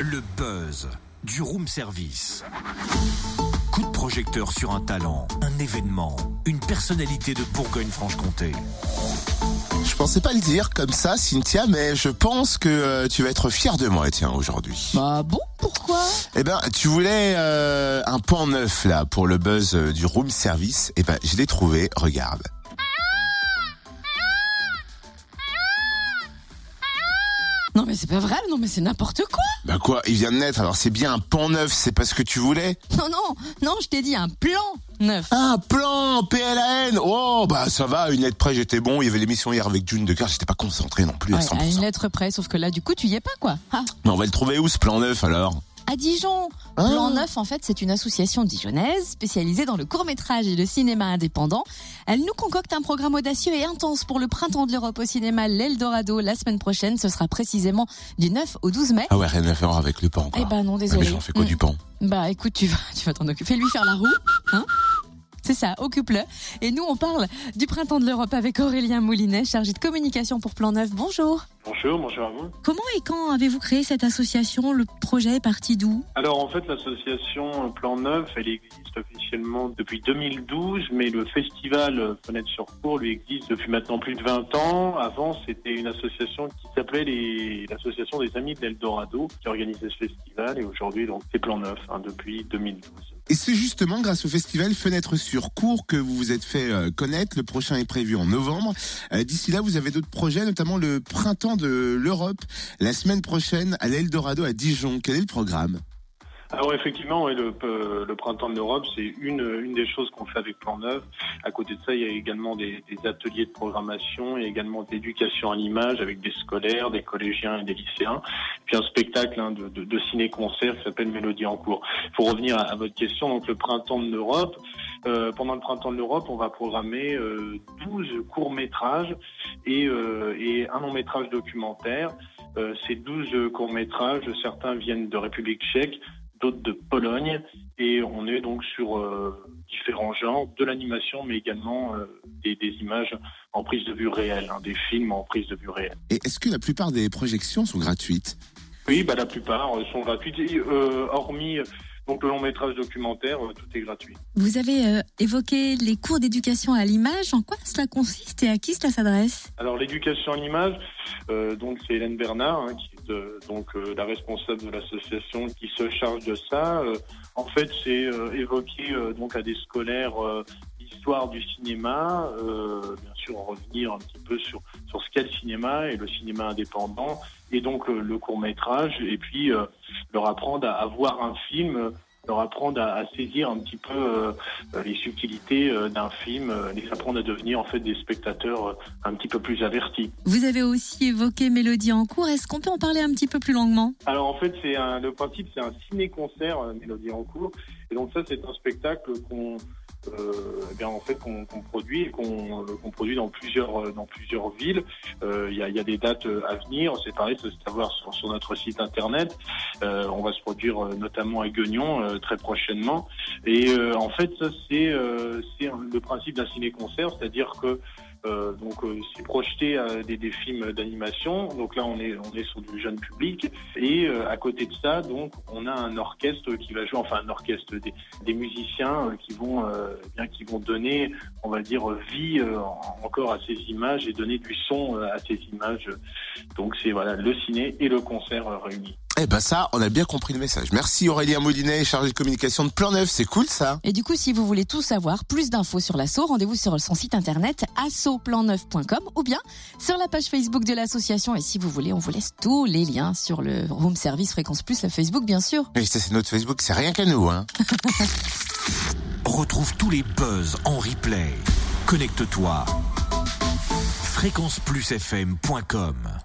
Le buzz du room service. Coup de projecteur sur un talent, un événement, une personnalité de Bourgogne-Franche-Comté. Je pensais pas le dire comme ça, Cynthia, mais je pense que euh, tu vas être fier de moi, tiens, aujourd'hui. Bah bon, pourquoi? Eh ben, tu voulais euh, un pan neuf là pour le buzz euh, du room service. Eh ben, je l'ai trouvé. Regarde. Non mais c'est pas vrai, non mais c'est n'importe quoi. Bah quoi Il vient de naître. Alors c'est bien un pan neuf. C'est pas ce que tu voulais? Non non, non, je t'ai dit un plan neuf. Un plan PLAN. Oh bah ça va. Une lettre près, j'étais bon. Il y avait l'émission hier avec June Decar. J'étais pas concentré non plus à Ouais, 100%. à une lettre près, sauf que là du coup tu y es pas quoi. Ah, Mais on va le trouver où ce plan neuf alors? À Dijon. Ah. Plan Neuf, en fait, c'est une association dijonnaise spécialisée dans le court-métrage et le cinéma indépendant. Elle nous concocte un programme audacieux et intense pour le printemps de l'Europe au cinéma L'Eldorado la semaine prochaine. Ce sera précisément du 9 au 12 mai. Ah ouais, rien à faire avec le pan. Quoi. Eh ben non, Ah, désolé. mais j'en fais quoi Mm. du pan Bah écoute, tu vas, tu vas t'en occuper. Fais-lui faire la roue, hein c'est ça, occupe-le. Et nous, on parle du printemps de l'Europe avec Aurélien Moulinet, chargé de communication pour Plan Neuf. Bonjour. Bonjour, bonjour à vous. Comment et quand avez-vous créé cette association? Le projet est parti d'où? Alors en fait, l'association Plan Neuf, elle existe officiellement depuis 2012, mais le festival Fenêtre sur Cour lui existe depuis maintenant plus de 20 ans. Avant, c'était une association qui s'appelait les- l'association des Amis de l'Eldorado, qui organisait ce festival, et aujourd'hui, donc, c'est Plan Neuf, hein, depuis 2012. Et c'est justement grâce au festival Fenêtre sur Cours que vous vous êtes fait euh, connaître. Le prochain est prévu en novembre. Euh, D'ici là, vous avez d'autres projets, notamment le printemps de l'Europe, la semaine prochaine à l'Eldorado à Dijon. Quel est le programme? Alors effectivement, ouais, le, euh, le printemps de l'Europe, c'est une, une des choses qu'on fait avec Plan Neuf. À côté de ça, il y a également des, des ateliers de programmation et également d'éducation à l'image avec des scolaires, des collégiens et des lycéens. Puis un spectacle hein, de, de, de ciné-concert qui s'appelle Mélodie en cours. Pour revenir à, à votre question, donc le printemps de l'Europe, euh, pendant le printemps de l'Europe, on va programmer euh, 12 courts-métrages et, euh, et un long-métrage documentaire. Euh, ces 12 courts-métrages, certains viennent de République tchèque, d'autres de Pologne, et on est donc sur euh, différents genres, de l'animation, mais également euh, des, des images en prise de vue réelle, hein, des films en prise de vue réelle. Et est-ce que la plupart des projections sont gratuites? Oui, bah, la plupart euh, sont gratuites, et, euh, hormis donc, le long métrage documentaire, tout est gratuit. Vous avez euh, évoqué les cours d'éducation à l'image. En quoi cela consiste et à qui cela s'adresse? Alors l'éducation à l'image, euh, donc c'est Hélène Bernard hein, qui est donc euh, la responsable de l'association qui se charge de ça. Euh, en fait, c'est euh, évoquer donc à des scolaires l'histoire du cinéma, bien sûr revenir un petit peu sur sur ce qu'est le cinéma et le cinéma indépendant et donc le court métrage et puis leur apprendre à, à voir un film. Leur apprendre à, à saisir un petit peu euh, euh, les subtilités euh, d'un film, euh, les apprendre à devenir en fait des spectateurs euh, un petit peu plus avertis. Vous avez aussi évoqué Mélodie en cours. Est-ce qu'on peut en parler un petit peu plus longuement? Alors en fait, c'est un, le principe, c'est un ciné-concert euh, Mélodie en cours, et donc ça, c'est un spectacle qu'on eh bien en fait qu'on qu'on produit et qu'on euh, qu'on produit dans plusieurs euh, dans plusieurs villes. Euh, Il y, a, y a des dates euh, à venir. C'est pareil, c'est à voir sur, sur notre site internet. Euh, on va se produire euh, notamment à Guignon euh, très prochainement. Et euh, en fait, ça euh, c'est le principe d'un ciné-concert, c'est-à-dire que euh, donc euh, c'est projeté euh, des, des films d'animation. Donc là on est on est sur du jeune public et euh, à côté de ça donc on a un orchestre qui va jouer enfin un orchestre des, des musiciens euh, qui vont euh, bien qui vont donner on va dire vie en- encore à ces images et donner du son à ces images. Donc c'est voilà le ciné et le concert réunis. Eh ben ça, on a bien compris le message. Merci Aurélien Moulinet, chargé de communication de Plan Neuf. C'est cool ça. Et du coup, si vous voulez tout savoir, plus d'infos sur l'assaut, rendez-vous sur son site internet assoplan9.com ou bien sur la page Facebook de l'association. Et si vous voulez, on vous laisse tous les liens sur le Room Service Fréquence Plus, la Facebook bien sûr. Et ça, c'est notre Facebook, c'est rien qu'à nous, hein. Retrouve tous les buzz en replay. Connecte-toi. fréquenceplusfm.com